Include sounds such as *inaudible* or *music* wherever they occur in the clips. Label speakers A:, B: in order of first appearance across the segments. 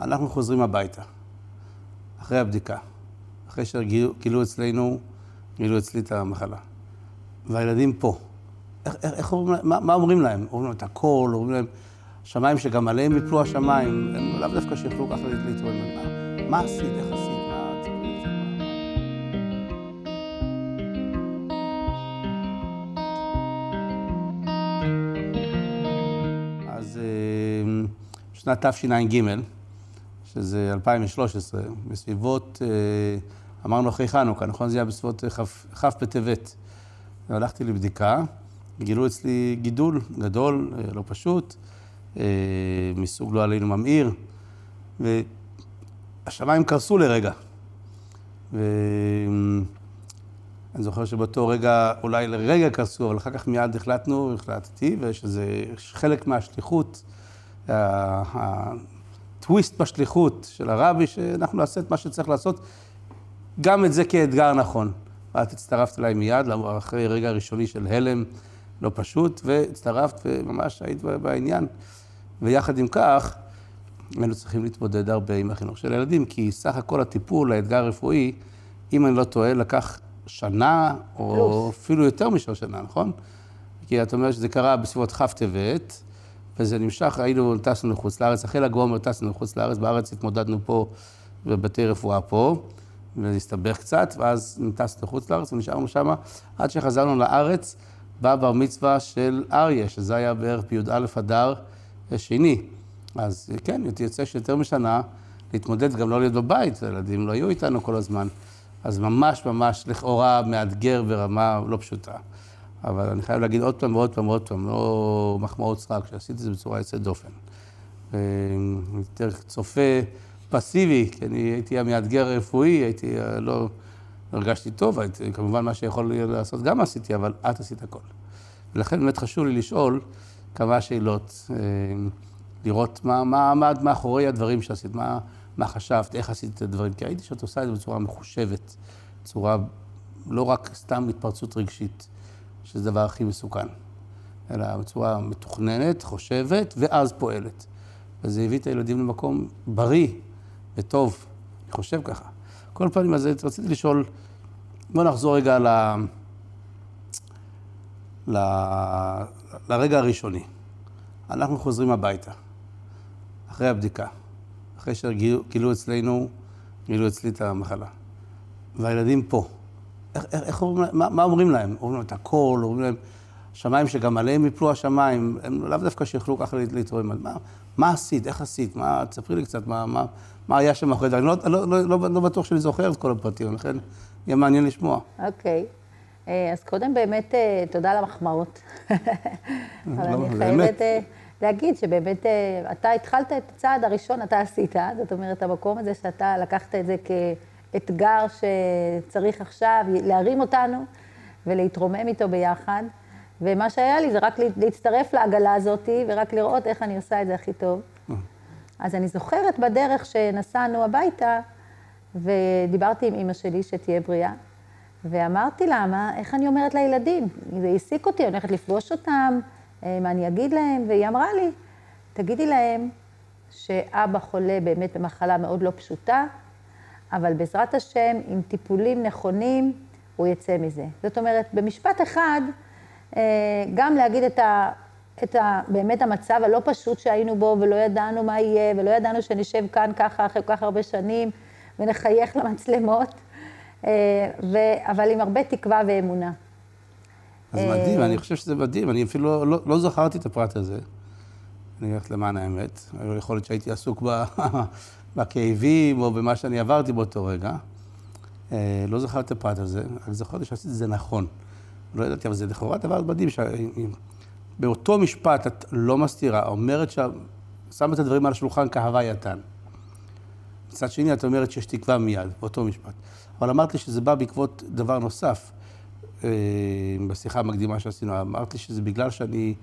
A: אנחנו חוזרים הביתה, אחרי הבדיקה, אחרי שגילו אצלנו, גילו אצלי את המחלה. והילדים פה. איך, איך, איך אומרים, מה, מה אומרים להם? אומרים להם את הכל, אומרים להם, שמיים שגם עליהם יפלו השמיים, הם לאו דווקא שיוכלו ככה להתרומם. מה, מה עשית? איך עשית? שנת תשע"ג, שזה 2013, בסביבות, אה, אמרנו אחרי חנוכה, נכון? זה היה בסביבות כ' בטבת. הלכתי לבדיקה, גילו אצלי גידול גדול, אה, לא פשוט, אה, מסוג לא עלינו ממאיר, והשמיים קרסו לרגע. ואני זוכר שבאותו רגע, אולי לרגע קרסו, אבל אחר כך מיד החלטנו, החלטתי, ושזה חלק מהשליחות. הטוויסט בשליחות של הרבי, שאנחנו נעשה את מה שצריך לעשות, גם את זה כאתגר נכון. ואת הצטרפת אליי מיד, אחרי רגע ראשוני של הלם לא פשוט, והצטרפת וממש היית בעניין. ויחד עם כך, היינו צריכים להתמודד הרבה עם החינוך של הילדים, כי סך הכל הטיפול, האתגר הרפואי, אם אני לא טועה, לקח שנה, או אפילו יותר משל שנה, נכון? כי את אומרת שזה קרה בסביבות כ' טבת, וזה נמשך, היינו, טסנו לחוץ לארץ, אחרי לגומר טסנו לחוץ לארץ, בארץ התמודדנו פה בבתי רפואה פה, וזה הסתבך קצת, ואז טסנו לחוץ לארץ ונשארנו שם, עד שחזרנו לארץ, בא בר מצווה של אריה, שזה היה בערך בי"א אדר שני. אז כן, יוצא שיותר משנה להתמודד, גם לא להיות בבית, הילדים לא היו איתנו כל הזמן. אז ממש ממש לכאורה מאתגר ברמה לא פשוטה. אבל אני חייב להגיד עוד פעם ועוד פעם ועוד פעם, לא מחמאות סרק, שעשיתי את זה בצורה יוצאת דופן. יותר צופה פסיבי, כי אני הייתי המאתגר הרפואי, הייתי, אה, לא, הרגשתי טוב, הייתי, כמובן מה שיכול לעשות גם עשיתי, אבל את עשית הכל. ולכן באמת חשוב לי לשאול כמה שאלות, אה, לראות מה, מה עמד מאחורי הדברים שעשית, מה, מה חשבת, איך עשית את הדברים, כי ראיתי שאת עושה את זה בצורה מחושבת, בצורה לא רק סתם התפרצות רגשית. שזה הדבר הכי מסוכן, אלא בצורה מתוכננת, חושבת, ואז פועלת. וזה הביא את הילדים למקום בריא וטוב, אני חושב ככה. כל פעמים, אז רציתי לשאול, בואו נחזור רגע ל... ל... לרגע הראשוני. אנחנו חוזרים הביתה, אחרי הבדיקה, אחרי שגילו אצלנו, גילו אצלי את המחלה. והילדים פה. איך, איך אומרים, מה, מה אומרים להם? אומרים להם את הכל, אומרים להם, שמיים שגם עליהם יפלו השמיים, הם לאו דווקא שיוכלו ככה להתרומם. מה, מה עשית? איך עשית? מה, תספרי לי קצת, מה, מה, מה היה שם אחרי זה? אני לא, לא, לא, לא, לא בטוח שאני זוכר את כל הפרטים, לכן יהיה מעניין לשמוע.
B: אוקיי. Okay. אה, אז קודם באמת אה, תודה על המחמאות. *laughs* אבל לא, אני חייבת אה, להגיד שבאמת אתה התחלת את הצעד הראשון, אתה עשית, זאת אומרת, המקום הזה שאתה לקחת את זה כ... אתגר שצריך עכשיו להרים אותנו ולהתרומם איתו ביחד. ומה שהיה לי זה רק להצטרף לעגלה הזאת ורק לראות איך אני עושה את זה הכי טוב. אז אני זוכרת בדרך שנסענו הביתה, ודיברתי עם אימא שלי שתהיה בריאה, ואמרתי לה, מה, איך אני אומרת לילדים? זה העסיק אותי, אני הולכת לפגוש אותם, אה, מה אני אגיד להם? והיא אמרה לי, תגידי להם שאבא חולה באמת במחלה מאוד לא פשוטה, אבל בעזרת השם, עם טיפולים נכונים, הוא יצא מזה. זאת אומרת, במשפט אחד, אה, גם להגיד את ה... את ה, באמת המצב הלא פשוט שהיינו בו, ולא ידענו מה יהיה, ולא ידענו שנשב כאן ככה אחרי כל כך הרבה שנים, ונחייך *laughs* למצלמות, אה, ו, אבל עם הרבה תקווה ואמונה.
A: אז מדהים, אה, אני חושב שזה מדהים, אני אפילו לא, לא, לא זכרתי את הפרט הזה. אני הולכת למען האמת, יכול להיות שהייתי עסוק ב... *laughs* בכאבים או במה שאני עברתי באותו רגע. אה, לא זכרתי את הפרט הזה, רק זכרתי שעשיתי את זה נכון. לא ידעתי, אבל זה לכאורה דבר מדהים, שבאותו משפט את לא מסתירה, אומרת ש... שמה את הדברים על השולחן כהווייתן. מצד שני, את אומרת שיש תקווה מיד, באותו משפט. אבל אמרת לי שזה בא בעקבות דבר נוסף, אה, בשיחה המקדימה שעשינו. אמרת לי שזה בגלל שאני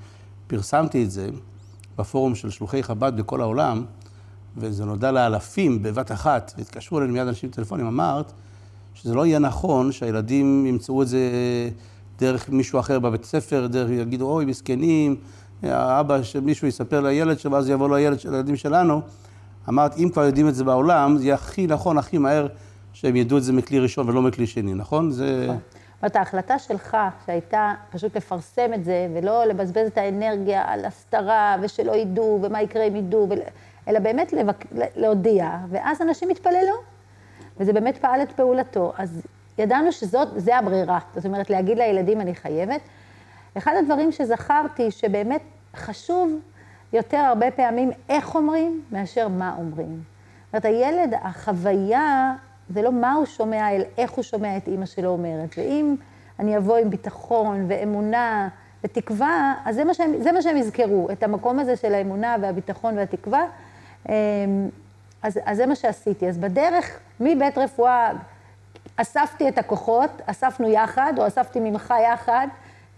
A: פרסמתי את זה בפורום של שלוחי חב"ד בכל העולם, וזה נודע לאלפים בבת אחת, והתקשרו אלינו מיד אנשים טלפונים, אמרת שזה לא יהיה נכון שהילדים ימצאו את זה דרך מישהו אחר בבית ספר, דרך, יגידו, אוי, מסכנים, האבא, שמישהו יספר לילד שלו, ואז יבוא לילד של הילדים שלנו. אמרת, אם כבר יודעים את זה בעולם, זה יהיה הכי נכון, הכי מהר, שהם ידעו את זה מכלי ראשון ולא מכלי שני, נכון? זה...
B: נכון. זאת ההחלטה שלך, שהייתה פשוט לפרסם את זה, ולא לבזבז את האנרגיה על הסתרה, ושלא ידעו, ומה יקרה אם ידעו, ול... אלא באמת לבק... להודיע, ואז אנשים יתפללו. וזה באמת פעל את פעולתו. אז ידענו זה הברירה. זאת אומרת, להגיד לילדים, אני חייבת. אחד הדברים שזכרתי, שבאמת חשוב יותר הרבה פעמים איך אומרים, מאשר מה אומרים. זאת אומרת, הילד, החוויה, זה לא מה הוא שומע, אלא איך הוא שומע את אימא שלו אומרת. ואם אני אבוא עם ביטחון ואמונה ותקווה, אז זה מה שהם, זה מה שהם יזכרו, את המקום הזה של האמונה והביטחון והתקווה. אמ, אז, אז זה מה שעשיתי. אז בדרך מבית רפואה אספתי את הכוחות, אספנו יחד, או אספתי ממך יחד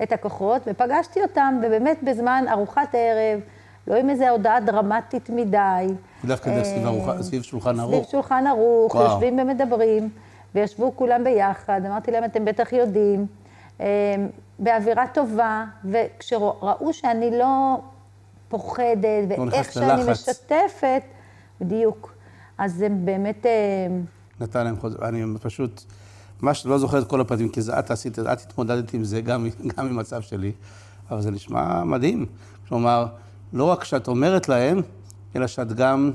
B: את הכוחות, ופגשתי אותם, ובאמת בזמן ארוחת ערב, לא עם איזו הודעה דרמטית מדי.
A: דווקא סביב, ארוחה, סביב שולחן ערוך.
B: סביב שולחן ערוך, וואו. יושבים ומדברים, וישבו כולם ביחד, אמרתי להם, אתם בטח יודעים, אמ, באווירה טובה, וכשראו שאני לא פוחדת, לא ואיך שאני משתפת, בדיוק. אז זה באמת... אה,
A: נתן להם חוזר, אני פשוט, ממש לא זוכר את כל הפרטים, כי זה את עשית, את התמודדת עם זה, גם, גם עם מצב שלי, אבל זה נשמע מדהים. כלומר, לא רק שאת אומרת להם, אלא שאת גם,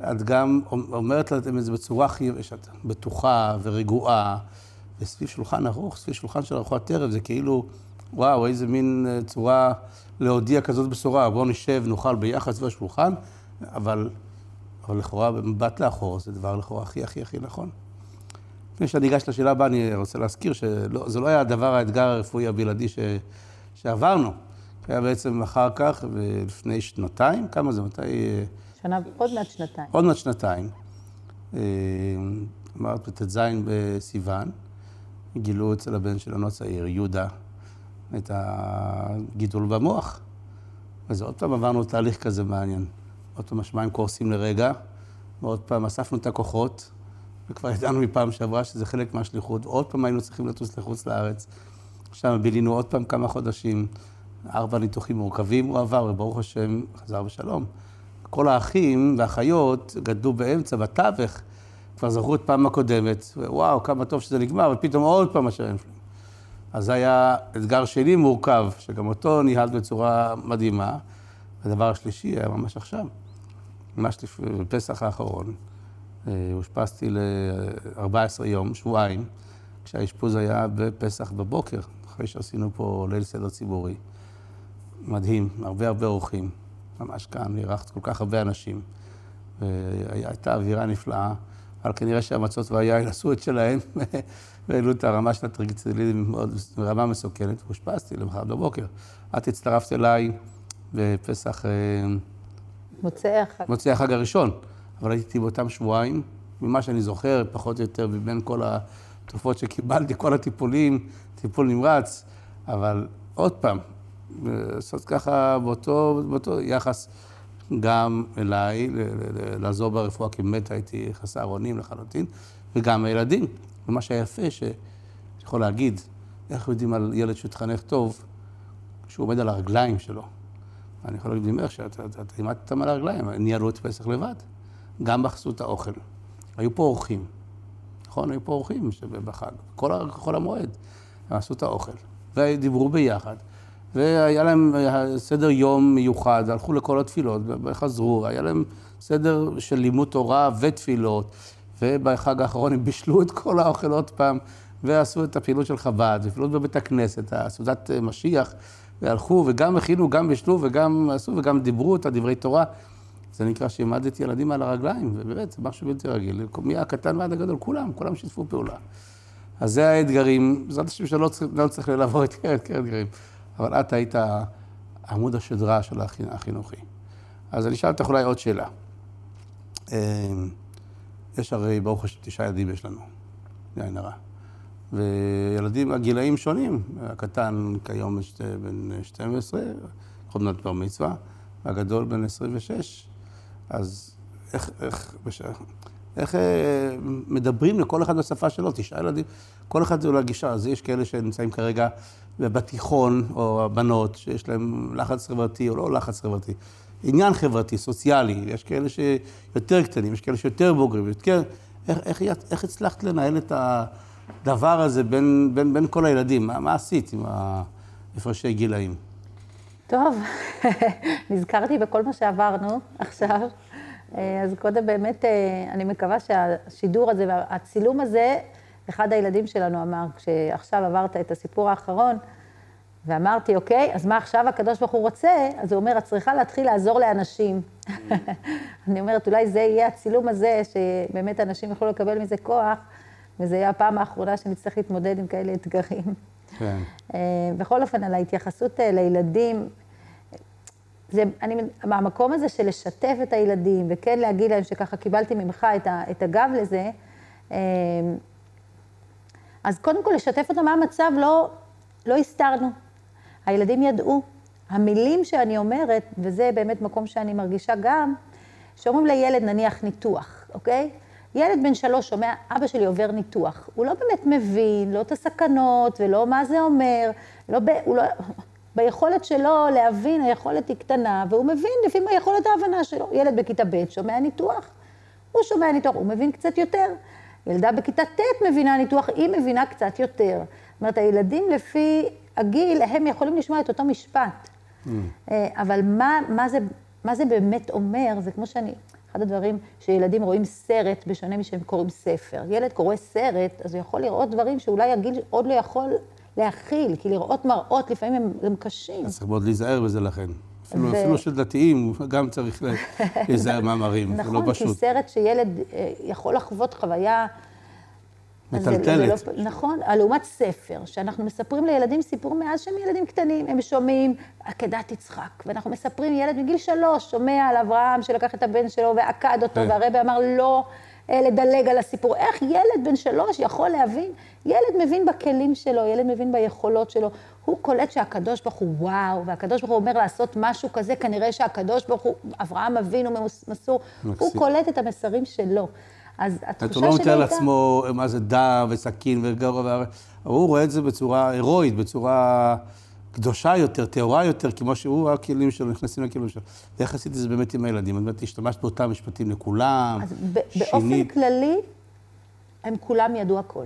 A: את גם אומרת להם את זה בצורה הכי, שאת בטוחה ורגועה, וסביב שולחן ארוך, סביב שולחן של ארוחת ערב, זה כאילו, וואו, איזה מין אה, צורה להודיע כזאת בשורה, בואו נשב, נאכל ביחד סביב השולחן, אבל אבל לכאורה, במבט לאחור, זה דבר לכאורה הכי הכי הכי נכון. לפני שאני אגש לשאלה הבאה, אני רוצה להזכיר שזה לא היה הדבר, האתגר הרפואי הבלעדי ש, שעברנו. היה בעצם אחר כך, לפני שנתיים, כמה זה, מתי...
B: שנה, עוד מעט שנתיים.
A: עוד מעט שנתיים. אה, אמרת, בט"ז בסיוון, גילו אצל הבן שלנו הצעיר, יהודה, את הגידול במוח. אז עוד פעם עברנו תהליך כזה מעניין. עוד פעם השמיים קורסים לרגע, ועוד פעם אספנו את הכוחות, וכבר ידענו מפעם שעברה שזה חלק מהשליחות, ועוד פעם היינו צריכים לטוס לחוץ לארץ. שם בילינו עוד פעם כמה חודשים, ארבע ניתוחים מורכבים הוא עבר, וברוך השם חזר בשלום. כל האחים והאחיות גדלו באמצע, בתווך, כבר זכרו את פעם הקודמת, וואו, כמה טוב שזה נגמר, ופתאום עוד פעם השם. אז זה היה אתגר שני מורכב, שגם אותו ניהלת בצורה מדהימה. הדבר השלישי היה ממש עכשיו. ממש בפסח האחרון, אה, אושפזתי ל-14 יום, שבועיים, כשהאשפוז היה בפסח בבוקר, אחרי שעשינו פה ליל סדר ציבורי. מדהים, הרבה הרבה אורחים, ממש כאן, אירחת כל כך הרבה אנשים. והייתה אווירה נפלאה, אבל כנראה שהמצות והיין עשו את שלהם, *laughs* והעלו את הרמה של הטריגצילידים ברמה מסוכנת, ואושפזתי למחרת בבוקר. את הצטרפת אליי בפסח... אה,
B: מוצאי החג.
A: מוצאי החג הראשון. אבל הייתי באותם שבועיים, ממה שאני זוכר, פחות או יותר, מבין כל התרופות שקיבלתי, כל הטיפולים, טיפול נמרץ, אבל עוד פעם, לעשות ככה באותו, באותו יחס גם אליי, לעזור ברפואה, כי באמת הייתי חסר אונים לחלוטין, וגם הילדים. ומה שהיה יפה, שיכול להגיד, איך יודעים על ילד שהתחנך טוב, כשהוא עומד על הרגליים שלו. אני יכול להגיד ממך שאתה העמדת אותם על הרגליים, ניהלו את פסח לבד, גם בחסות האוכל. היו פה אורחים, נכון? היו פה אורחים בחג, כל, כל המועד. הם עשו את האוכל, ודיברו ביחד, והיה להם סדר יום מיוחד, הלכו לכל התפילות, וחזרו, היה להם סדר של לימוד תורה ותפילות, ובחג האחרון הם בישלו את כל האוכל עוד פעם, ועשו את הפעילות של חב"ד, ופעילות בבית הכנסת, הסעודת משיח. והלכו וגם הכינו, גם בישלו וגם עשו וגם דיברו את הדברי תורה. זה נקרא שהעמדתי ילדים על הרגליים, ובאמת, זה משהו בלתי רגיל. מהקטן ועד הגדול, כולם, כולם שיתפו פעולה. אז זה האתגרים, בעזרת השם שלא צריך, לא לעבור את האתגרים. אבל את היית עמוד השדרה של החינוכי. אז אני אשאל אותך אולי עוד שאלה. אמ, יש הרי, ברוך השם, תשעה ילדים יש לנו, זה עין הרע. וילדים, הגילאים שונים. הקטן כיום בן 12, עוד מעט בר מצווה, והגדול בן 26. אז איך, איך, איך, איך אה, מדברים לכל אחד בשפה שלו? תשעה ילדים, כל אחד זה אולי גישה. אז יש כאלה שנמצאים כרגע בתיכון, או הבנות, שיש להם לחץ חברתי או לא לחץ חברתי. עניין חברתי, סוציאלי, יש כאלה שיותר קטנים, יש כאלה שיותר בוגרים, יותר... איך, איך, איך הצלחת לנהל את הדבר הזה בין, בין, בין כל הילדים? מה, מה עשית עם הפרשי גילאים?
B: טוב, *laughs* נזכרתי בכל מה שעברנו עכשיו. אה, אז קודם באמת, אה, אני מקווה שהשידור הזה והצילום הזה, אחד הילדים שלנו אמר, כשעכשיו עברת את הסיפור האחרון, ואמרתי, אוקיי, אז מה עכשיו הקדוש ברוך הוא רוצה? אז הוא אומר, את צריכה להתחיל לעזור לאנשים. *laughs* אני אומרת, אולי זה יהיה הצילום הזה, שבאמת אנשים יוכלו לקבל מזה כוח, וזה יהיה הפעם האחרונה שנצטרך להתמודד עם כאלה אתגרים. כן. *laughs* אה, בכל אופן, על ההתייחסות לילדים, זה, אני, מהמקום הזה של לשתף את הילדים, וכן להגיד להם שככה קיבלתי ממך את, ה, את הגב לזה, אמ, אז קודם כל לשתף אותם מה המצב, לא, לא הסתרנו. הילדים ידעו. המילים שאני אומרת, וזה באמת מקום שאני מרגישה גם, שאומרים לילד נניח ניתוח, אוקיי? ילד בן שלוש שומע, אבא שלי עובר ניתוח. הוא לא באמת מבין, לא את הסכנות ולא מה זה אומר, לא ב... הוא לא... ביכולת שלו להבין, היכולת היא קטנה, והוא מבין לפי מה יכולת ההבנה שלו. ילד בכיתה ב' שומע ניתוח, הוא שומע ניתוח, הוא מבין קצת יותר. ילדה בכיתה ט' מבינה ניתוח, היא מבינה קצת יותר. זאת אומרת, הילדים לפי הגיל, הם יכולים לשמוע את אותו משפט. Mm. אה, אבל מה, מה, זה, מה זה באמת אומר, זה כמו שאני, אחד הדברים שילדים רואים סרט, בשונה משהם קוראים ספר. ילד קורא סרט, אז הוא יכול לראות דברים שאולי הגיל עוד לא יכול להכיל, כי לראות מראות לפעמים הם, הם קשים.
A: אז צריך מאוד להיזהר בזה לכן. אפילו, ו... אפילו של דתיים, גם צריך *laughs* להיזהר מהמרים, זה לא פשוט.
B: נכון, כי סרט שילד אה, יכול לחוות חוויה...
A: מטלטלת.
B: לא, נכון, לעומת ספר, שאנחנו מספרים לילדים סיפור מאז שהם ילדים קטנים, הם שומעים עקדת יצחק, ואנחנו מספרים, ילד מגיל שלוש שומע על אברהם שלקח את הבן שלו ועקד אותו, כן. והרבי אמר לא. אה, לדלג על הסיפור. איך ילד בן שלוש יכול להבין? ילד מבין בכלים שלו, ילד מבין ביכולות שלו. הוא קולט שהקדוש ברוך הוא וואו, והקדוש ברוך הוא אומר לעשות משהו כזה, כנראה שהקדוש ברוך הוא, אברהם אבינו מסור, הוא קולט את המסרים שלו. אז התחושה שלי הייתה...
A: הוא לא מתאר לעצמו מה זה דם וסכין וגרוע, הוא רואה את זה בצורה הירואית, בצורה... קדושה יותר, טהורה יותר, כמו שהוא, הכלים שלו, נכנסים לכלים שלו. ואיך עשית את זה באמת עם הילדים? זאת אומרת, השתמשת באותם משפטים לכולם, אז
B: שינית. באופן כללי, הם כולם ידעו הכל.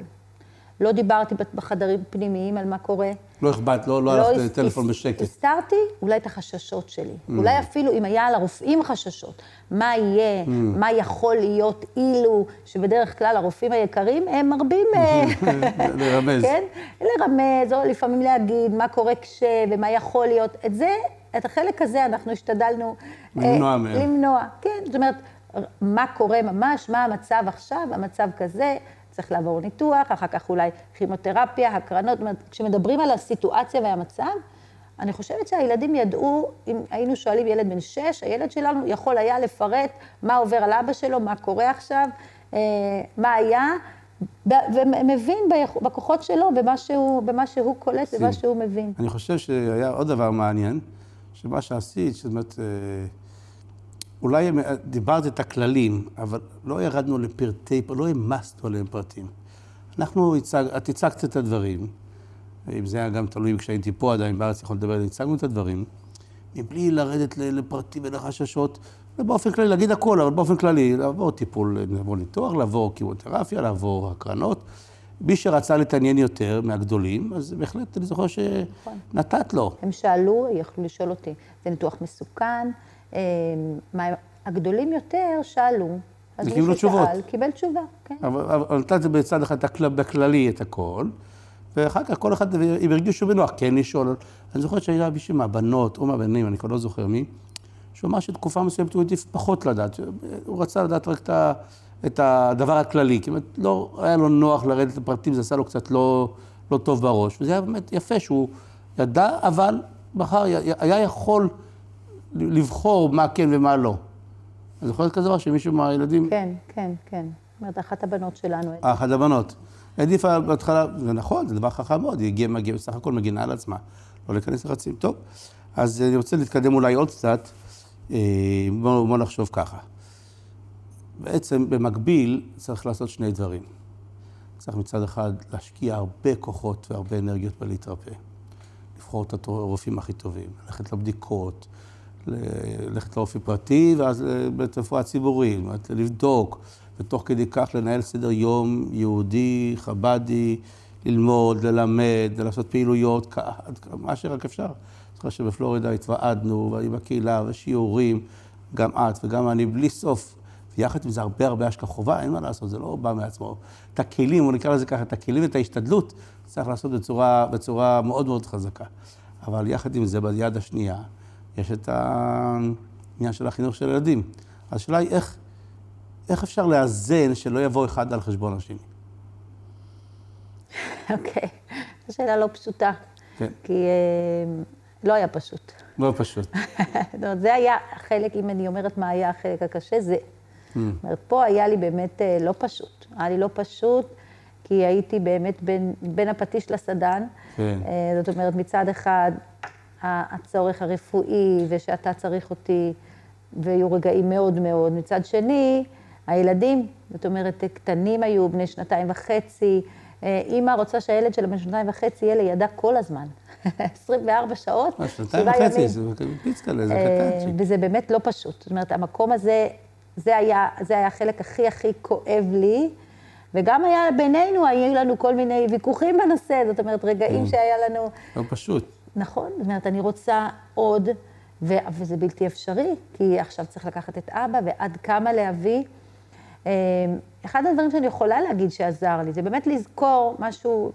B: לא דיברתי בחדרים פנימיים על מה קורה.
A: לא אכפת, לא, לא, לא הלכת לטלפון בשקט.
B: הסתרתי אולי את החששות שלי. Mm. אולי אפילו אם היה לרופאים חששות, מה יהיה, mm. מה יכול להיות אילו, שבדרך כלל הרופאים היקרים הם מרבים... אה, *laughs*
A: לרמז.
B: כן? לרמז, או לפעמים להגיד מה קורה כש, ומה יכול להיות. את זה, את החלק הזה אנחנו השתדלנו...
A: אה, למנוע מהם.
B: למנוע, כן. זאת אומרת, מה קורה ממש, מה המצב עכשיו, המצב כזה. צריך לעבור ניתוח, אחר כך אולי כימותרפיה, הקרנות, כשמדברים על הסיטואציה והמצב, אני חושבת שהילדים ידעו, אם היינו שואלים ילד בן שש, הילד שלנו יכול היה לפרט מה עובר על אבא שלו, מה קורה עכשיו, אה, מה היה, ומבין בכוחות שלו, במה שהוא, במה שהוא קולט, במה שהוא מבין.
A: אני חושב שהיה עוד דבר מעניין, שמה שעשית, זאת אומרת, אה, אולי דיברת את הכללים, אבל לא ירדנו לפרטי, לא העמסנו עליהם פרטים. אנחנו, הצג, את הצגת את הדברים, אם זה היה גם תלוי כשהייתי פה עדיין בארץ, יכול לדבר, הצגנו את הדברים, מבלי לרדת לפרטים ולחששות, ובאופן כללי, להגיד הכל, אבל באופן כללי, לעבור טיפול, לעבור ניתוח, לעבור קימותרפיה, לעבור הקרנות. מי שרצה להתעניין יותר מהגדולים, אז בהחלט אני זוכר שנתת לו.
B: הם שאלו, יכלו לשאול אותי, זה ניתוח מסוכן? אמ, הגדולים יותר שאלו.
A: אז קיבלו תשובות.
B: קיבל תשובה, כן.
A: אבל נתת בצד אחד בכללי את הכל, ואחר כך כל אחד, אם הרגישו בנוח, כן לשאול. אני זוכר שהיה מישהו מהבנות או מהבנים, אני כבר לא זוכר מי, שהוא אמר שתקופה מסוימת הוא העדיף פחות לדעת. הוא רצה לדעת רק את הדבר הכללי. כי באמת לא היה לו נוח לרדת לפרטים, זה עשה לו קצת לא, לא טוב בראש. וזה היה באמת יפה שהוא ידע, אבל בחר, היה יכול... לבחור מה כן ומה לא. את זוכרת כזה דבר שמישהו מהילדים...
B: כן, כן, כן. זאת אומרת, אחת הבנות שלנו.
A: אחת הבנות. העדיפה בהתחלה, זה נכון, זה דבר חכם מאוד, היא הגיעה, מגיעה, בסך הכל מגינה על עצמה. לא להיכנס לחצים. טוב, אז אני רוצה להתקדם אולי עוד קצת. אה, בואו בוא נחשוב ככה. בעצם, במקביל, צריך לעשות שני דברים. צריך מצד אחד להשקיע הרבה כוחות והרבה אנרגיות בלהתרפא. לבחור את הרופאים הכי טובים, ללכת לבדיקות, ללכת לאופי פרטי, ואז ברפואה ציבורית, זאת אומרת, לבדוק, ותוך כדי כך לנהל סדר יום יהודי, חבדי, ללמוד, ללמד, לעשות פעילויות, מה שרק אפשר. זוכר שבפלורידה התוועדנו, עם הקהילה, ושיעורים, גם את וגם אני, בלי סוף. ויחד עם זה הרבה הרבה השקעה חובה, אין מה לעשות, זה לא בא מעצמו. את הכלים, בוא נקרא לזה ככה, את הכלים ואת ההשתדלות, צריך לעשות בצורה, בצורה מאוד מאוד חזקה. אבל יחד עם זה, ביד השנייה, יש את העניין של החינוך של ילדים. אז השאלה היא איך, איך אפשר לאזן שלא יבוא אחד על חשבון השני.
B: אוקיי, זו שאלה לא פשוטה. כן. כי אה, לא היה פשוט.
A: לא פשוט. *laughs*
B: זה היה החלק, אם אני אומרת מה היה החלק הקשה, זה... Mm. זאת אומרת, פה היה לי באמת אה, לא פשוט. היה לי לא פשוט, כי הייתי באמת בין, בין הפטיש לסדן. כן. אה, זאת אומרת, מצד אחד, הצורך הרפואי, ושאתה צריך אותי, והיו רגעים מאוד מאוד. מצד שני, הילדים, זאת אומרת, קטנים היו, בני שנתיים וחצי. אה, אימא רוצה שהילד שלה בן שנתיים וחצי יהיה לידה כל הזמן. *laughs* 24 שעות,
A: אה, שנתיים וחצי, זה פיצקלה, זה קטנצ'יק.
B: וזה באמת לא פשוט. זאת אומרת, המקום הזה, זה היה, זה היה החלק הכי הכי כואב לי. וגם היה בינינו, היו לנו כל מיני ויכוחים בנושא, זאת אומרת, רגעים כן. שהיה לנו...
A: לא פשוט.
B: נכון, זאת אומרת, אני רוצה עוד, ו... וזה בלתי אפשרי, כי עכשיו צריך לקחת את אבא, ועד כמה להביא. אמ, אחד הדברים שאני יכולה להגיד שעזר לי, זה באמת לזכור משהו,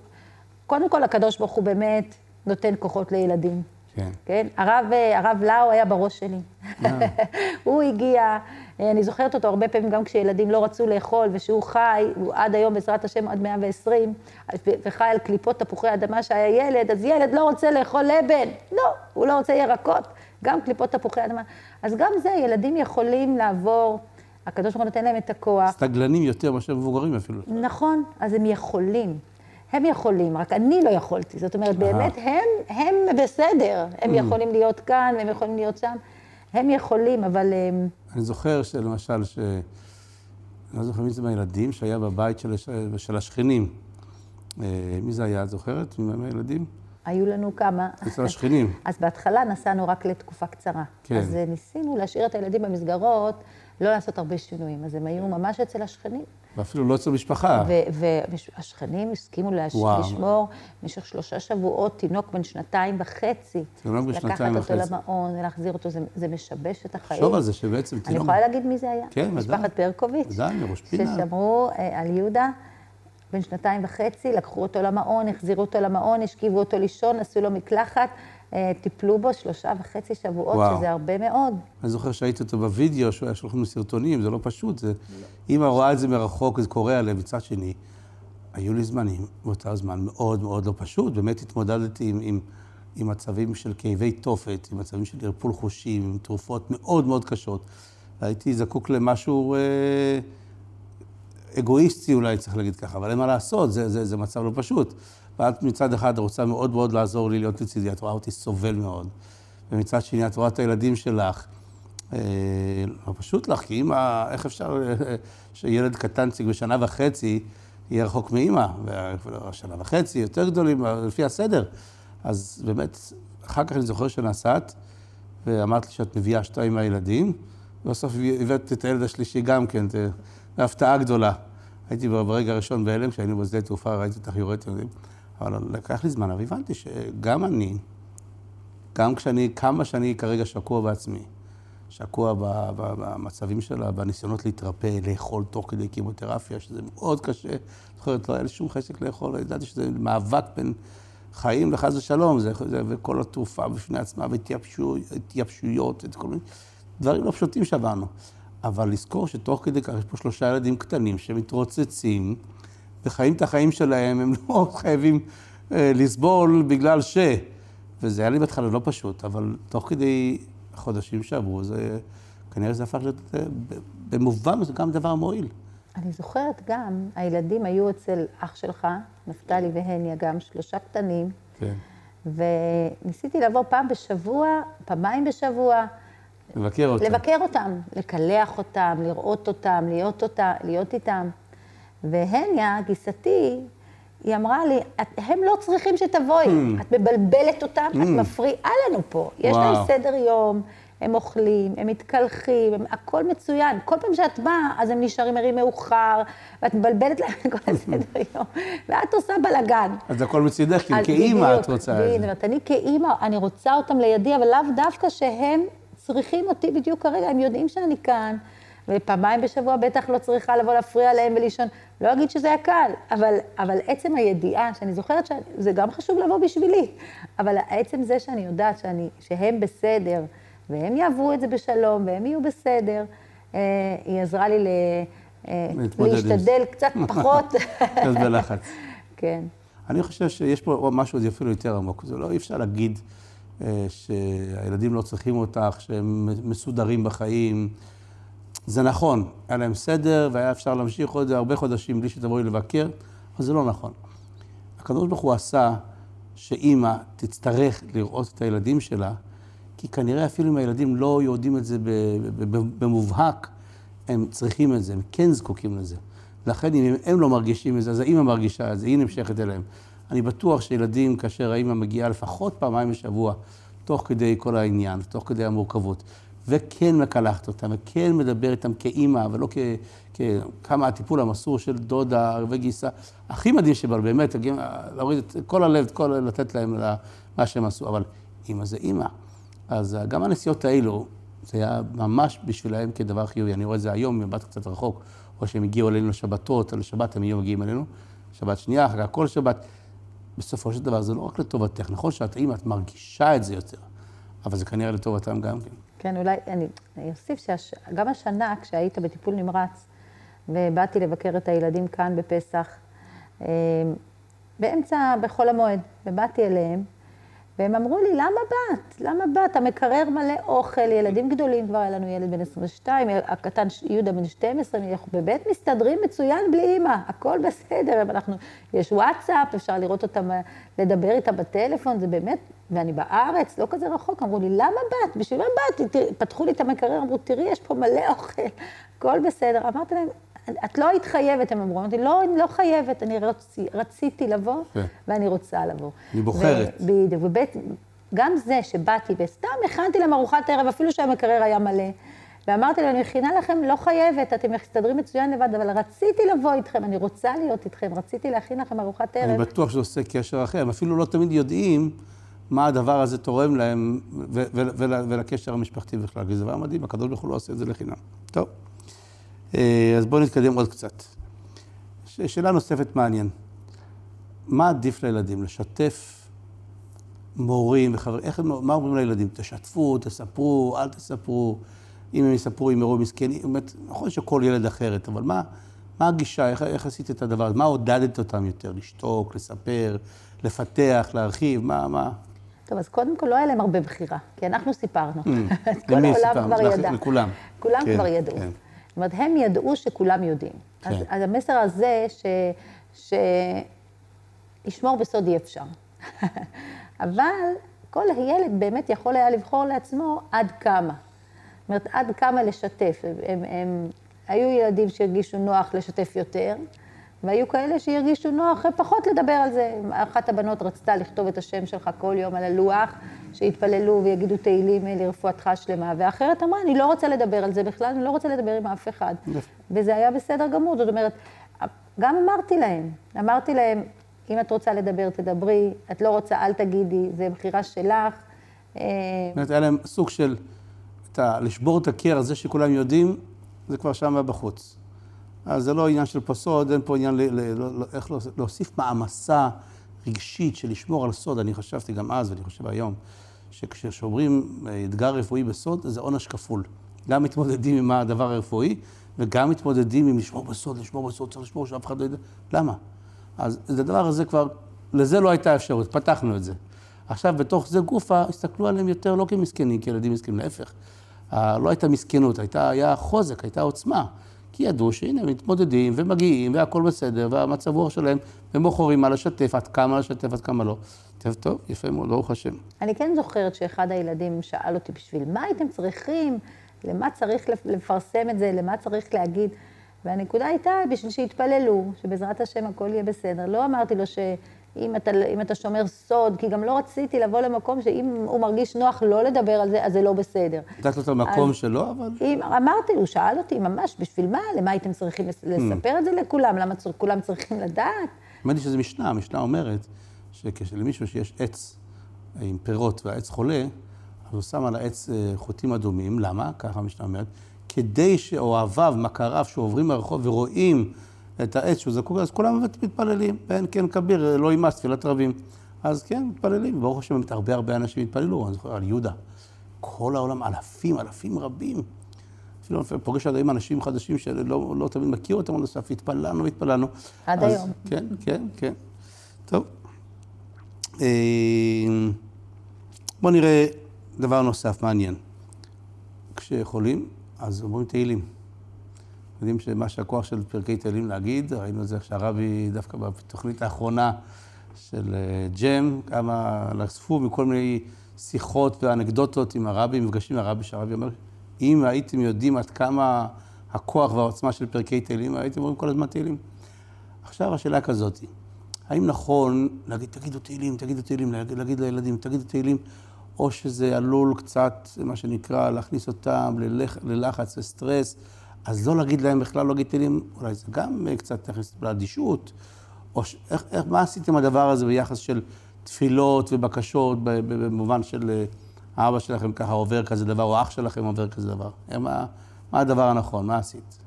B: קודם כל, הקדוש ברוך הוא באמת נותן כוחות לילדים. כן. כן? הרב, הרב לאו היה בראש שלי. אה. *laughs* הוא הגיע, אני זוכרת אותו הרבה פעמים גם כשילדים לא רצו לאכול, ושהוא חי, הוא עד היום בעזרת השם עד 120, וחי על קליפות תפוחי אדמה שהיה ילד, אז ילד לא רוצה לאכול לבן. לא, הוא לא רוצה ירקות, גם קליפות תפוחי אדמה. אז גם זה, ילדים יכולים לעבור, הקדוש ברוך הוא נותן להם את הכוח.
A: סטגלנים יותר מאשר מבוגרים אפילו.
B: נכון, אז הם יכולים. הם יכולים, רק אני לא יכולתי. זאת אומרת, באמת, הם, הם בסדר. הם mm. יכולים להיות כאן, והם יכולים להיות שם. הם יכולים, אבל...
A: אני זוכר שלמשל, ש... אני לא זוכר מי זה מהילדים, שהיה בבית של, של השכנים. אה, מי זה היה, את זוכרת? מי מהילדים?
B: היו לנו כמה.
A: אצל השכנים. *laughs*
B: אז בהתחלה נסענו רק לתקופה קצרה. כן. אז אה, ניסינו להשאיר את הילדים במסגרות, לא לעשות הרבה שינויים. אז הם היו ממש אצל השכנים.
A: ואפילו לא אצל משפחה.
B: והשכנים הסכימו לשמור במשך שלושה שבועות תינוק בן שנתיים וחצי.
A: תינוק בן שנתיים וחצי.
B: לקחת אותו למעון ולהחזיר אותו, זה, זה משבש את החיים.
A: תחשוב על זה שבעצם
B: תינוק... אני יכולה להגיד מי זה היה?
A: כן,
B: ודאי. משפחת ברקוביץ'.
A: ודאי, מראש פינה.
B: ששמרו אה, על יהודה. בן שנתיים וחצי, לקחו אותו למעון, החזירו אותו למעון, השכיבו אותו לישון, עשו לו מקלחת, טיפלו בו שלושה וחצי שבועות, וואו. שזה הרבה מאוד.
A: אני זוכר שהייתי אותו בווידאו, שהוא היה שולח לנו סרטונים, זה לא פשוט, זה... אמא רואה את זה מרחוק, זה קורה עליהם. מצד שני, היו לי זמנים, באותו זמן מאוד מאוד לא פשוט, באמת התמודדתי עם, עם, עם מצבים של כאבי תופת, עם מצבים של ערפול חושים, עם תרופות מאוד מאוד קשות. הייתי זקוק למשהו אה, אגואיסטי אולי, צריך להגיד ככה, אבל אין מה לעשות, זה, זה, זה מצב לא פשוט. ואת מצד אחד רוצה מאוד מאוד לעזור לי להיות לצידי, את רואה אותי סובל מאוד. ומצד שני, את רואה את הילדים שלך. אה, לא פשוט לך, כי אימא, איך אפשר אה, שילד קטנציק בשנה וחצי יהיה רחוק מאימא, ושנה וחצי יותר גדולים, לפי הסדר. אז באמת, אחר כך אני זוכר שנסעת, ואמרת לי שאת מביאה שתיים מהילדים, ובסוף הבאת את הילד השלישי גם כן, בהפתעה גדולה. הייתי ברגע הראשון בהלם, כשהיינו בשדה תעופה, ראיתי אותך יורדת, אבל לקח לי זמן, אבל הבנתי שגם אני, גם כשאני, כמה שאני כרגע שקוע בעצמי, שקוע במצבים שלה, בניסיונות להתרפא, לאכול תוך כדי קימותרפיה, שזה מאוד קשה. זוכרת, לא היה לי שום חשק לאכול, ידעתי שזה מאבק בין חיים לחס ושלום, זה, זה, וכל התרופה בפני עצמה, והתייבשויות, את כל מיני דברים לא פשוטים שעברנו. אבל לזכור שתוך כדי כך יש פה שלושה ילדים קטנים שמתרוצצים וחיים את החיים שלהם, הם לא *laughs* חייבים אה, לסבול בגלל ש... וזה היה לי בהתחלה לא פשוט, אבל תוך כדי החודשים שעברו, זה כנראה זה הפך להיות אה, במובן זה גם דבר מועיל.
B: אני זוכרת גם, הילדים היו אצל אח שלך, נפתלי והניה, גם שלושה קטנים. כן. וניסיתי לעבור פעם בשבוע, פעמיים בשבוע.
A: לבקר אותם.
B: לבקר אותם, לקלח אותם, לראות אותם, להיות, אותה, להיות איתם. והניה, גיסתי, היא אמרה לי, הם לא צריכים שתבואי, hmm. את מבלבלת אותם, hmm. את מפריעה לנו פה. יש וואו. להם סדר יום, הם אוכלים, הם מתקלחים, הם, הכל מצוין. כל פעם שאת באה, אז הם נשארים ערים מאוחר, ואת מבלבלת להם את כל הסדר יום, ואת עושה בלאגן.
A: אז הכל מצידך, כי כאימא את רוצה את
B: זה. אני כאימא, אני רוצה אותם לידי, אבל לאו דווקא שהם צריכים אותי בדיוק כרגע, הם יודעים שאני כאן. ופעמיים בשבוע בטח לא צריכה לבוא להפריע להם ולישון. לא אגיד שזה היה קל, אבל, אבל עצם הידיעה, שאני זוכרת שזה גם חשוב לבוא בשבילי, אבל עצם זה שאני יודעת שאני, שהם בסדר, והם יעברו את זה בשלום, והם יהיו בסדר, אה, היא עזרה לי ל, אה, להשתדל קצת פחות. *laughs*
A: קצת בלחץ.
B: כן.
A: אני חושב שיש פה משהו אפילו יותר עמוק. זה לא, אי אפשר להגיד שהילדים לא צריכים אותך, שהם מסודרים בחיים. זה נכון, היה להם סדר והיה אפשר להמשיך עוד הרבה חודשים בלי שתבואי לבקר, אבל זה לא נכון. הקדוש ברוך הוא עשה שאימא תצטרך לראות את הילדים שלה, כי כנראה אפילו אם הילדים לא יודעים את זה במובהק, הם צריכים את זה, הם כן זקוקים לזה. לכן אם הם לא מרגישים את זה, אז האימא מרגישה את זה, היא נמשכת אליהם. אני בטוח שילדים, כאשר האימא מגיעה לפחות פעמיים בשבוע, תוך כדי כל העניין, תוך כדי המורכבות, וכן מקלחת אותם, וכן מדבר איתם כאימא, ולא כמה הטיפול המסור של דודה וגיסה. הכי מדהים שבא, באמת, להוריד את כל הלב, כל, לתת להם מה שהם עשו, אבל אימא זה אימא. אז גם הנסיעות האלו, זה היה ממש בשבילהם כדבר חיובי. אני רואה את זה היום, מבט קצת רחוק, או שהם הגיעו אלינו לשבתות, או לשבת הם היו מגיעים אלינו, שבת שנייה, אחר כך כל שבת. בסופו של דבר זה לא רק לטובתך, נכון שאת אימא, את מרגישה את זה יותר, אבל זה כנראה לטובתם גם כן.
B: כן, אולי, אני אוסיף שגם השנה, כשהיית בטיפול נמרץ, ובאתי לבקר את הילדים כאן בפסח, אה, באמצע, בחול המועד, ובאתי אליהם, והם אמרו לי, למה באת? למה באת? המקרר מלא אוכל, ילדים גדולים, כבר היה לנו ילד בן 22, הקטן יהודה בן 12, אנחנו בבית מסתדרים מצוין בלי אימא, הכל בסדר, אנחנו, יש וואטסאפ, אפשר לראות אותם, לדבר איתם בטלפון, זה באמת, ואני בארץ, לא כזה רחוק, אמרו לי, למה באת? בשביל מה באת? פתחו לי את המקרר, אמרו, תראי, יש פה מלא אוכל, הכל בסדר. אמרתי להם, את לא היית חייבת, הם אמרו. אמרתי, לא, לא חייבת, אני רצ... רציתי לבוא, כן. ואני רוצה לבוא.
A: אני בוחרת.
B: בדיוק, ובית, גם זה שבאתי וסתם הכנתי להם ארוחת ערב, אפילו שהמקרר היה מלא, ואמרתי להם, אני מכינה לכם, לא חייבת, אתם מסתדרים מצוין לבד, אבל רציתי לבוא איתכם, אני רוצה להיות איתכם, רציתי להכין לכם ארוחת ערב.
A: אני בטוח שזה עושה קשר אחר, הם אפילו לא תמיד יודעים מה הדבר הזה תורם להם ולקשר המשפחתי בכלל, כי זה דבר מדהים, הקדוש ברוך הוא לא עושה את זה לחינם. טוב. אה, אז בואו נתקדם עוד קצת. שאלה נוספת מעניין. מה עדיף לילדים? לשתף מורים וחברים? איך, מה אומרים לילדים? תשתפו, תספרו, אל תספרו. אם הם יספרו, אם יראו מסכנים. באמת, נכון שכל ילד אחרת, אבל מה, מה הגישה? איך, איך עשית את הדבר הזה? מה עודדת אותם יותר? לשתוק, לספר, לפתח, להרחיב? מה, מה?
B: טוב, אז קודם כל לא היה להם הרבה בחירה, כי אנחנו סיפרנו. Mm. *laughs* כל העולם כבר ידע.
A: לכולם.
B: כולם כן, כבר ידעו. זאת אומרת, הם ידעו שכולם יודעים. כן. אז, אז המסר הזה, ש... לשמור בסוד אי אפשר. *laughs* אבל כל ילד באמת יכול היה לבחור לעצמו עד כמה. זאת אומרת, עד כמה לשתף. הם, הם, היו ילדים שהרגישו נוח לשתף יותר, והיו כאלה שהרגישו נוח פחות לדבר על זה. אחת הבנות רצתה לכתוב את השם שלך כל יום על הלוח, שיתפללו ויגידו תהילים לרפואתך שלמה, ואחרת אמרה, אני לא רוצה לדבר על זה בכלל, אני לא רוצה לדבר עם אף אחד. וזה היה בסדר גמור, זאת אומרת, גם אמרתי להם, אמרתי להם, אם את רוצה לדבר, תדברי, את לא רוצה, אל תגידי, זה בחירה שלך.
A: זאת אומרת, היה להם סוג של, לשבור את הקיר הזה שכולם יודעים, זה כבר שם בחוץ. אז זה לא עניין של פסוד, אין פה עניין, ל, ל, ל, איך להוסיף מעמסה רגשית של לשמור על סוד. אני חשבתי גם אז, ואני חושב היום, שכששומרים אה, אתגר רפואי בסוד, זה עונש כפול. גם מתמודדים עם הדבר הרפואי, וגם מתמודדים עם לשמור בסוד, לשמור בסוד, צריך לשמור שאף אחד לא ידע. למה? אז הדבר הזה כבר, לזה לא הייתה אפשרות, פתחנו את זה. עכשיו, בתוך זה גופה, הסתכלו עליהם יותר לא כמסכנים, כילדים מסכנים, להפך. לא הייתה מסכנות, הייתה, היה חוזק, הייתה עוצמה. כי ידעו שהנה, הם מתמודדים ומגיעים והכל בסדר, והמצב רוח שלהם, הם בוחרים מה לשתף, עד כמה לשתף, עד כמה לא. טוב, טוב, יפה מאוד, ברוך השם.
B: אני כן זוכרת שאחד הילדים שאל אותי בשביל מה הייתם צריכים, למה צריך לפרסם את זה, למה צריך להגיד. והנקודה הייתה בשביל שיתפללו, שבעזרת השם הכל יהיה בסדר. לא אמרתי לו ש... אם אתה, אם אתה שומר סוד, כי גם לא רציתי לבוא למקום שאם הוא מרגיש נוח לא לדבר על זה, אז זה לא בסדר.
A: נתת לו את המקום שלו, אבל...
B: אם, אמרתי, הוא שאל אותי ממש, בשביל מה? למה הייתם צריכים לספר את זה לכולם? למה צר, כולם צריכים לדעת?
A: אמרתי שזה משנה, המשנה אומרת שכשלמישהו שיש עץ עם פירות והעץ חולה, אז הוא שם על העץ אה, חוטים אדומים, למה? ככה המשנה אומרת, כדי שאוהביו, מכריו, שעוברים ברחוב ורואים את העץ שהוא זקוק, אז כולם מתפללים, ואין כן כביר, לא יימס, תפילת רבים. אז כן, מתפללים, ברוך השם, באמת הרבה הרבה אנשים התפללו, אני זוכר על יהודה. כל העולם, אלפים, אלפים רבים. אפילו פוגש עד היום אנשים חדשים שלא לא תמיד מכיר אותם הסוף, התפללנו והתפללנו.
B: עד אז, היום.
A: כן, כן, כן. טוב. אה, בואו נראה דבר נוסף, מעניין. כשחולים, אז אומרים תהילים. יודעים שמה שהכוח של פרקי תהילים להגיד, ראינו את זה שהרבי, דווקא בתוכנית האחרונה של אה, ג'ם, כמה נחשפו מכל מיני שיחות ואנקדוטות עם הרבי, מפגשים עם הרבי, שהרבי אומר, אם הייתם יודעים עד כמה הכוח והעוצמה של פרקי תהילים, הייתם אומרים כל הזמן תהילים. עכשיו השאלה כזאת, האם נכון להגיד, תגידו תהילים, תגידו תהילים, להגיד, להגיד לילדים, תגידו תהילים, או שזה עלול קצת, מה שנקרא, להכניס אותם ללח, ללחץ, לסטרס, אז לא להגיד להם בכלל, לא להגיד תהילים, אולי זה גם קצת להכניס לאדישות, או ש... איך, איך, מה עשיתם הדבר הזה ביחס של תפילות ובקשות, במובן של אה, אבא שלכם ככה עובר כזה דבר, או אח שלכם עובר כזה דבר? מה, מה הדבר הנכון? מה עשית?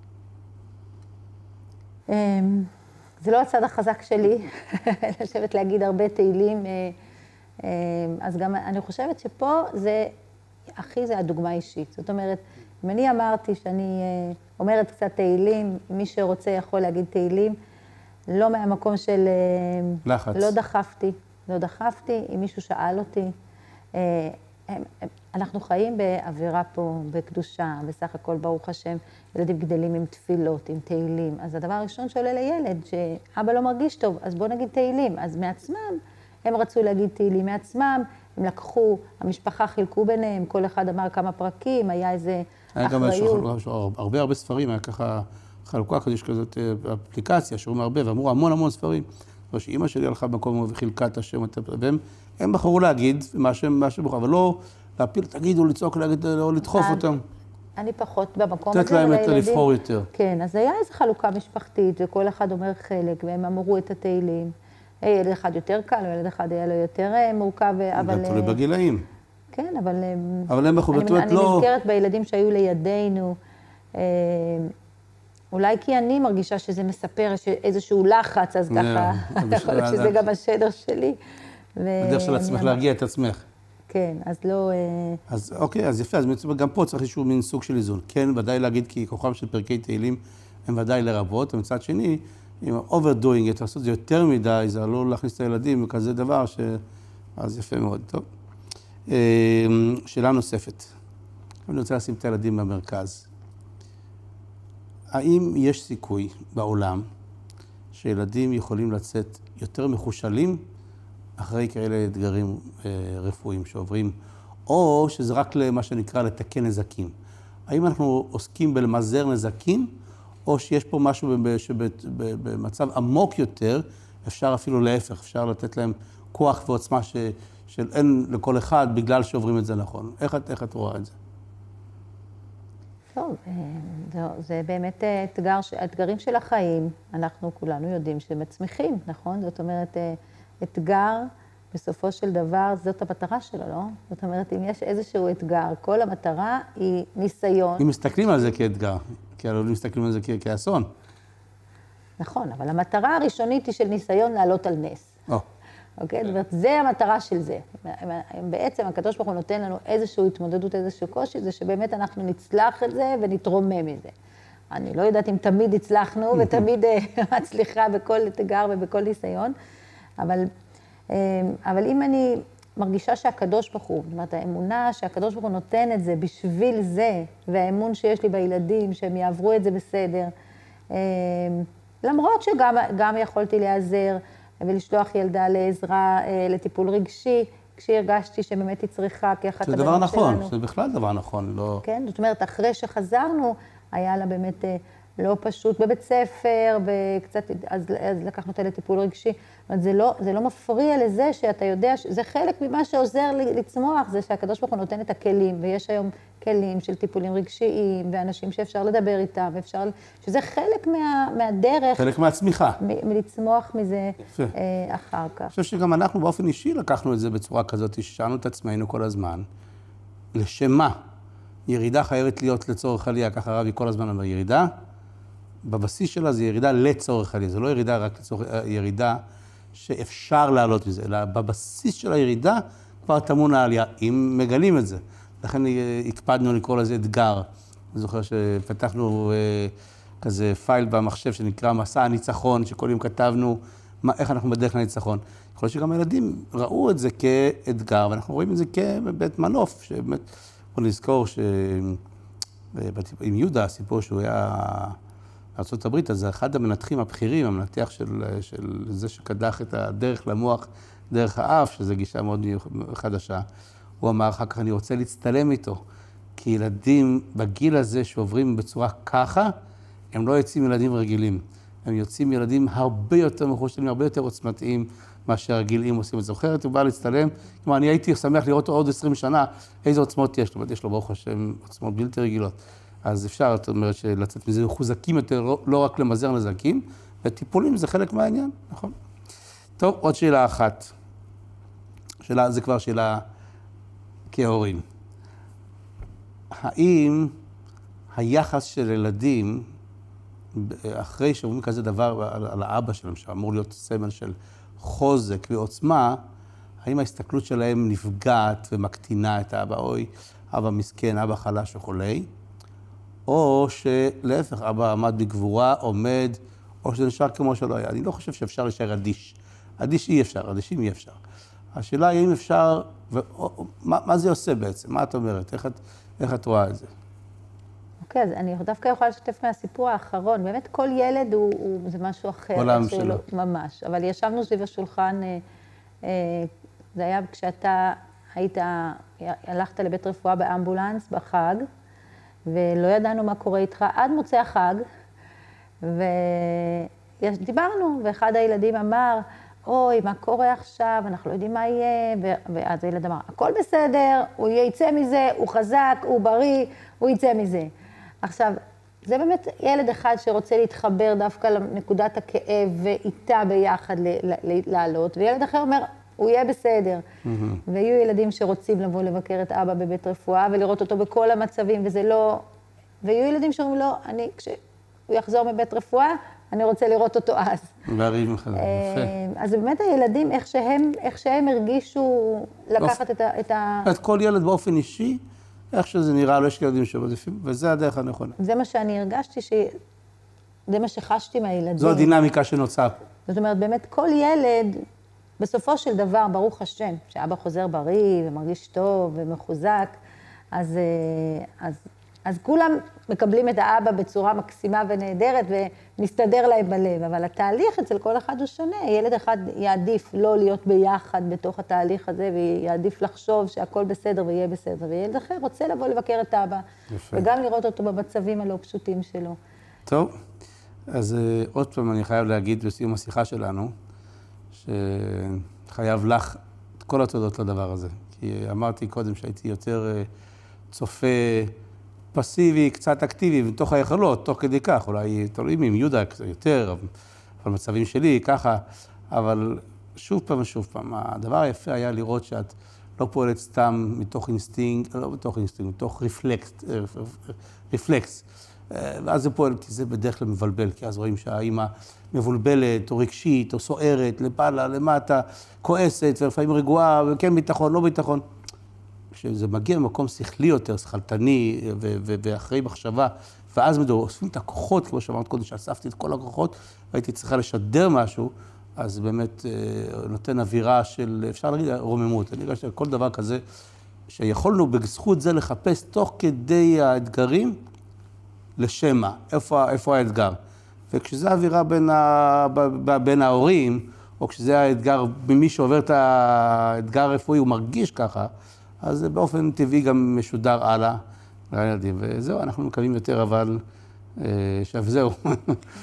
B: אמ, זה לא הצד החזק שלי, *laughs* לשבת להגיד הרבה תהילים. אה, אמ, אז גם אני חושבת שפה זה, הכי זה הדוגמה האישית. זאת אומרת, אם אני אמרתי שאני אה, אומרת קצת תהילים, מי שרוצה יכול להגיד תהילים, לא מהמקום של...
A: אה, לחץ.
B: לא דחפתי, לא דחפתי, אם מישהו שאל אותי. אנחנו חיים באווירה פה, בקדושה, בסך הכל, ברוך השם, ילדים גדלים עם תפילות, עם תהילים. אז הדבר הראשון שעולה לילד, שאבא לא מרגיש טוב, אז בואו נגיד תהילים. אז מעצמם, הם רצו להגיד תהילים מעצמם, הם לקחו, המשפחה חילקו ביניהם, כל אחד אמר כמה פרקים, היה איזה
A: היה גם הרבה הרבה ספרים, היה ככה חלוקה כזאת, יש כזאת אה, אפליקציה, שאומרים הרבה, ואמרו המון המון ספרים. כמו שאימא שלי הלכה במקום וחילקה את השם, והם בחרו להגיד מה שהם בחרו, אבל לא להפיל, תגידו, לצעוק, להגיד, או לדחוף אותם.
B: אני פחות במקום הזה,
A: לתת להם לבחור יותר.
B: כן, אז היה איזו חלוקה משפחתית, וכל אחד אומר חלק, והם אמרו את התהילים. ילד אחד יותר קל, וילד אחד היה לו יותר אה, מורכב, אבל...
A: גם תלוי אה, בגילאים.
B: כן, אבל... אה,
A: אבל הם בחרו, זאת אומרת,
B: לא... אני נזכרת בילדים שהיו לידינו, אולי כי אני מרגישה שזה מספר איזשהו לחץ, אז ככה, *laughs* יכול להיות שזה גם השדר שלי.
A: בדרך של עצמך להרגיע את עצמך.
B: כן, אז לא...
A: אז אוקיי, אז יפה, אז גם פה צריך איזשהו מין סוג של איזון. כן, ודאי להגיד כי כוחם של פרקי תהילים הם ודאי לרבות, ומצד שני, אם overdoing it, לעשות את זה יותר מדי, זה עלול להכניס את הילדים בכזה דבר, ש... אז יפה מאוד. טוב. אמ, שאלה נוספת. אני רוצה לשים את הילדים במרכז. האם יש סיכוי בעולם שילדים יכולים לצאת יותר מחושלים אחרי כאלה אתגרים אה, רפואיים שעוברים, או שזה רק למה שנקרא לתקן נזקים? האם אנחנו עוסקים בלמזער נזקים, או שיש פה משהו שבמצב עמוק יותר, אפשר אפילו להפך, אפשר לתת להם כוח ועוצמה ש, של אין לכל אחד בגלל שעוברים את זה נכון. איך את, איך את רואה את זה?
B: טוב, אה, זה, זה באמת אה, אתגר, אתגרים של החיים, אנחנו כולנו יודעים שמצמיחים, נכון? זאת אומרת, אה, אתגר, בסופו של דבר, זאת המטרה שלו, לא? זאת אומרת, אם יש איזשהו אתגר, כל המטרה היא ניסיון.
A: אם מסתכלים על זה כאתגר. כי הלוא מסתכלים על זה כאסון.
B: נכון, אבל המטרה הראשונית היא של ניסיון לעלות על נס. אוקיי? זאת אומרת, זה המטרה של זה. בעצם הקדוש ברוך הוא נותן לנו איזושהי התמודדות, איזשהו קושי, זה שבאמת אנחנו נצלח את זה ונתרומם מזה. אני לא יודעת אם תמיד הצלחנו *laughs* ותמיד אה, *laughs* מצליחה בכל אתגר ובכל ניסיון, אבל, אה, אבל אם אני מרגישה שהקדוש ברוך הוא, זאת אומרת, האמונה שהקדוש ברוך הוא נותן את זה בשביל זה, והאמון שיש לי בילדים, שהם יעברו את זה בסדר. אמ, למרות שגם יכולתי להיעזר ולשלוח ילדה לעזרה, אה, לטיפול רגשי, כשהרגשתי שבאמת היא צריכה, כאחת
A: הדברים שלנו. זה דבר נכון, זה בכלל דבר נכון, לא...
B: כן, זאת אומרת, אחרי שחזרנו, היה לה באמת אה, לא פשוט בבית ספר, וקצת, אז, אז לקחנו אותה לטיפול רגשי. זאת אומרת, זה לא, זה לא מפריע לזה שאתה יודע, זה חלק ממה שעוזר לצמוח, זה שהקדוש ברוך הוא נותן את הכלים, ויש היום כלים של טיפולים רגשיים, ואנשים שאפשר לדבר איתם, ואפשר, שזה חלק מה, מהדרך.
A: חלק מהצמיחה.
B: מ, מלצמוח מזה יפה. אה, אחר כך. אני
A: חושב שגם אנחנו באופן אישי לקחנו את זה בצורה כזאת, ששאלנו את עצמנו כל הזמן, לשם מה? ירידה חייבת להיות לצורך עלייה, ככה רבי כל הזמן אומר, ירידה, בבסיס שלה זה ירידה לצורך עלייה, זה לא ירידה רק לצורך, אה, ירידה שאפשר לעלות מזה, אלא בבסיס של הירידה כבר טמון העלייה, אם מגלים את זה. לכן אה, הקפדנו לקרוא לזה אתגר. אני זוכר שפתחנו אה, כזה פייל במחשב שנקרא מסע הניצחון, שכל יום כתבנו מה, איך אנחנו בדרך לניצחון. יכול להיות שגם הילדים ראו את זה כאתגר, ואנחנו רואים את זה כבית מנוף, שבאמת, בוא נזכור שעם יהודה, הסיפור שהוא היה בארה"ב, אז אחד המנתחים הבכירים, המנתח של, של זה שקדח את הדרך למוח דרך האף, שזו גישה מאוד חדשה. הוא אמר אחר כך, אני רוצה להצטלם איתו. כי ילדים בגיל הזה שעוברים בצורה ככה, הם לא יוצאים ילדים רגילים. הם יוצאים ילדים הרבה יותר מחושבים, הרבה יותר עוצמתיים מאשר הרגילים עושים את זה. זוכרת, הוא בא להצטלם, כלומר, אני הייתי שמח לראות אותו עוד 20 שנה, איזה עוצמות יש לו. יש לו, ברוך השם, עוצמות בלתי רגילות. אז אפשר, זאת אומרת, לצאת מזה מחוזקים יותר, לא, לא רק למזער נזקים, וטיפולים זה חלק מהעניין, נכון? טוב, עוד שאלה אחת. שאלה, זה כבר שאלה כהורים. האם היחס של ילדים, אחרי שאומרים כזה דבר על, על האבא שלהם, שאמור להיות סמל של חוזק ועוצמה, האם ההסתכלות שלהם נפגעת ומקטינה את האבא, אוי, אבא מסכן, אבא חלש וכולי, או שלהפך, אבא עמד בגבורה, עומד, או שזה נשאר כמו שלא היה. אני לא חושב שאפשר להישאר אדיש. אדיש אי אפשר, אדישים אי אפשר. השאלה היא אם אפשר, ו... מה, מה זה עושה בעצם? מה את אומרת? איך את, איך את רואה את זה?
B: אוקיי, אז אני דווקא יכולה לשתף מהסיפור האחרון. באמת כל ילד הוא, הוא זה משהו אחר.
A: עולם שלו. לא,
B: ממש. אבל ישבנו סביב השולחן, אה, אה, זה היה כשאתה היית, הלכת לבית רפואה באמבולנס בחג, ולא ידענו מה קורה איתך עד מוצאי החג, ודיברנו, ואחד הילדים אמר, אוי, מה קורה עכשיו, אנחנו לא יודעים מה יהיה, ואז הילד אמר, הכל בסדר, הוא יצא מזה, הוא חזק, הוא בריא, הוא יצא מזה. עכשיו, זה באמת ילד אחד שרוצה להתחבר דווקא לנקודת הכאב ואיתה ביחד לעלות, וילד אחר אומר, הוא יהיה בסדר. Mm-hmm. ויהיו ילדים שרוצים לבוא לבקר את אבא בבית רפואה ולראות אותו בכל המצבים, וזה לא... ויהיו ילדים שאומרים לו, אני, כשהוא יחזור מבית רפואה, אני רוצה לראות אותו אז.
A: והריב מחדש, יפה.
B: אה, אז באמת הילדים, איך שהם, איך שהם הרגישו לקחת את ה... את ה...
A: את כל ילד באופן אישי, איך שזה נראה, לא יש ילדים שמעדיפים, וזה הדרך הנכונה.
B: זה מה שאני הרגשתי, ש... זה מה שחשתי מהילדים.
A: זו הדינמיקה שנוצרה פה.
B: זאת אומרת, באמת כל ילד, בסופו של דבר, ברוך השם, שאבא חוזר בריא ומרגיש טוב ומחוזק, אז, אה, אז אז כולם מקבלים את האבא בצורה מקסימה ונהדרת ומסתדר להם בלב, אבל התהליך אצל כל אחד הוא שונה. ילד אחד יעדיף לא להיות ביחד בתוך התהליך הזה, ויעדיף לחשוב שהכל בסדר ויהיה בסדר, וילד אחר רוצה לבוא לבקר את אבא, יפה. וגם לראות אותו במצבים הלא פשוטים שלו.
A: טוב, אז אה, עוד פעם אני חייב להגיד בסיום השיחה שלנו, שחייב לך את כל התודות לדבר הזה. כי אמרתי קודם שהייתי יותר אה, צופה... פסיבי, קצת אקטיבי, מתוך היכולות, תוך כדי כך, אולי תלוי עם יהודה קצת יותר, אבל מצבים שלי, ככה, אבל שוב פעם ושוב פעם, הדבר היפה היה לראות שאת לא פועלת סתם מתוך אינסטינקט, לא מתוך אינסטינקט, מתוך רפלקס, רפלקס. ואז זה פועל, כי זה בדרך כלל מבלבל, כי אז רואים שהאימא מבולבלת, או רגשית, או סוערת, למעלה, למטה, כועסת, ולפעמים רגועה, וכן ביטחון, לא ביטחון. כשזה מגיע ממקום שכלי יותר, שכלתני ואחרי מחשבה, ואז אוספים את הכוחות, כמו שאמרת קודם, שאספתי את כל הכוחות, והייתי צריכה לשדר משהו, אז באמת אה, נותן אווירה של, אפשר להגיד, רוממות. אני רואה שכל דבר כזה, שיכולנו בזכות זה לחפש תוך כדי האתגרים, לשם מה, איפה, איפה האתגר. וכשזה האווירה בין, ה, בין ההורים, או כשזה האתגר, ממי שעובר את האתגר הרפואי, הוא מרגיש ככה, אז זה באופן טבעי גם משודר הלאה לילדים. וזהו, אנחנו מקווים יותר, אבל עכשיו זהו,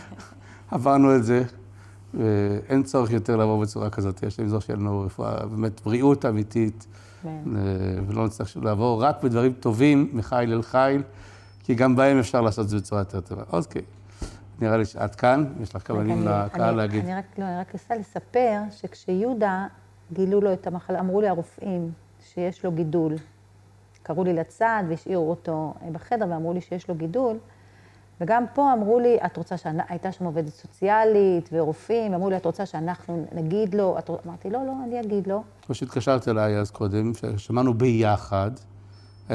A: *laughs* עברנו את זה, ואין צורך יותר לעבור בצורה כזאת. יש להם זו שיהיה לנו רפואה, באמת בריאות אמיתית, כן. ולא נצטרך לעבור רק בדברים טובים מחיל אל חיל, כי גם בהם אפשר לעשות את זה בצורה יותר טובה. אוקיי. נראה לי שאת כאן, יש לך כמה מילים לקהל להגיד.
B: אני רק, לא, אני רק רוצה לספר שכשיהודה גילו לו את המחלה, אמרו לי הרופאים שיש לו גידול. קראו לי לצד והשאירו אותו בחדר ואמרו לי שיש לו גידול. וגם פה אמרו לי, את רוצה שהייתה שם עובדת סוציאלית ורופאים, אמרו לי, את רוצה שאנחנו נגיד לו? את... אמרתי, לא, לא, אני אגיד לו.
A: כמו שהתקשרת אליי אז קודם, ששמענו ביחד.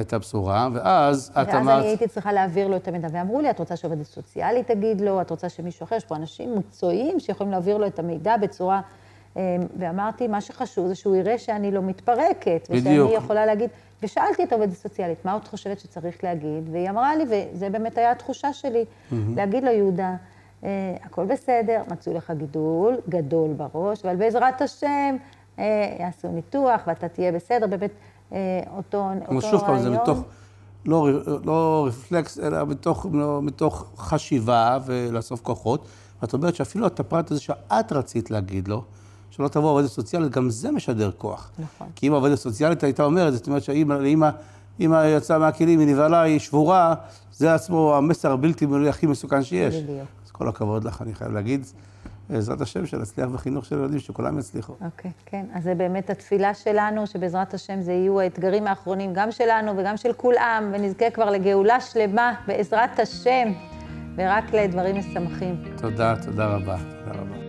A: את הבשורה, ואז את אמרת...
B: ואז אני הייתי צריכה להעביר לו את המידע, ואמרו לי, את רוצה שעובדת סוציאלית תגיד לו, את רוצה שמישהו אחר, יש פה אנשים מקצועיים שיכולים להעביר לו את המידע בצורה... אה, ואמרתי, מה שחשוב זה שהוא יראה שאני לא מתפרקת, בדיוק. ושאני יכולה להגיד, ושאלתי את העובדת הסוציאלית, מה את חושבת שצריך להגיד? והיא אמרה לי, וזה באמת היה התחושה שלי, mm-hmm. להגיד לו, יהודה, אה, הכל בסדר, מצאו לך גידול גדול בראש, אבל בעזרת השם אה, יעשו ניתוח ואתה תהיה בסדר, באמת. אה, אותו, רעיון. כמו
A: שוב פעם, זה מתוך, לא, לא רפלקס, אלא מתוך, לא, מתוך חשיבה ולאסוף כוחות. ואת אומרת שאפילו את הפרט הזה שאת רצית להגיד לו, שלא תבוא עובדת סוציאלית, גם זה משדר כוח. נכון. כי אם עובדת סוציאלית הייתה אומרת, זאת אומרת שהאימא, אימא יצאה מהכלים, היא נבהלה, היא שבורה, זה עצמו המסר הבלתי מילוי הכי מסוכן שיש. בדיוק. אז כל הכבוד לך, אני חייב להגיד. בעזרת השם, שנצליח בחינוך של ילדים, שכולם יצליחו.
B: אוקיי, okay, כן. אז זה באמת התפילה שלנו, שבעזרת השם זה יהיו האתגרים האחרונים, גם שלנו וגם של כולם, ונזכה כבר לגאולה שלמה, בעזרת השם, ורק לדברים משמחים.
A: תודה, תודה רבה. תודה רבה.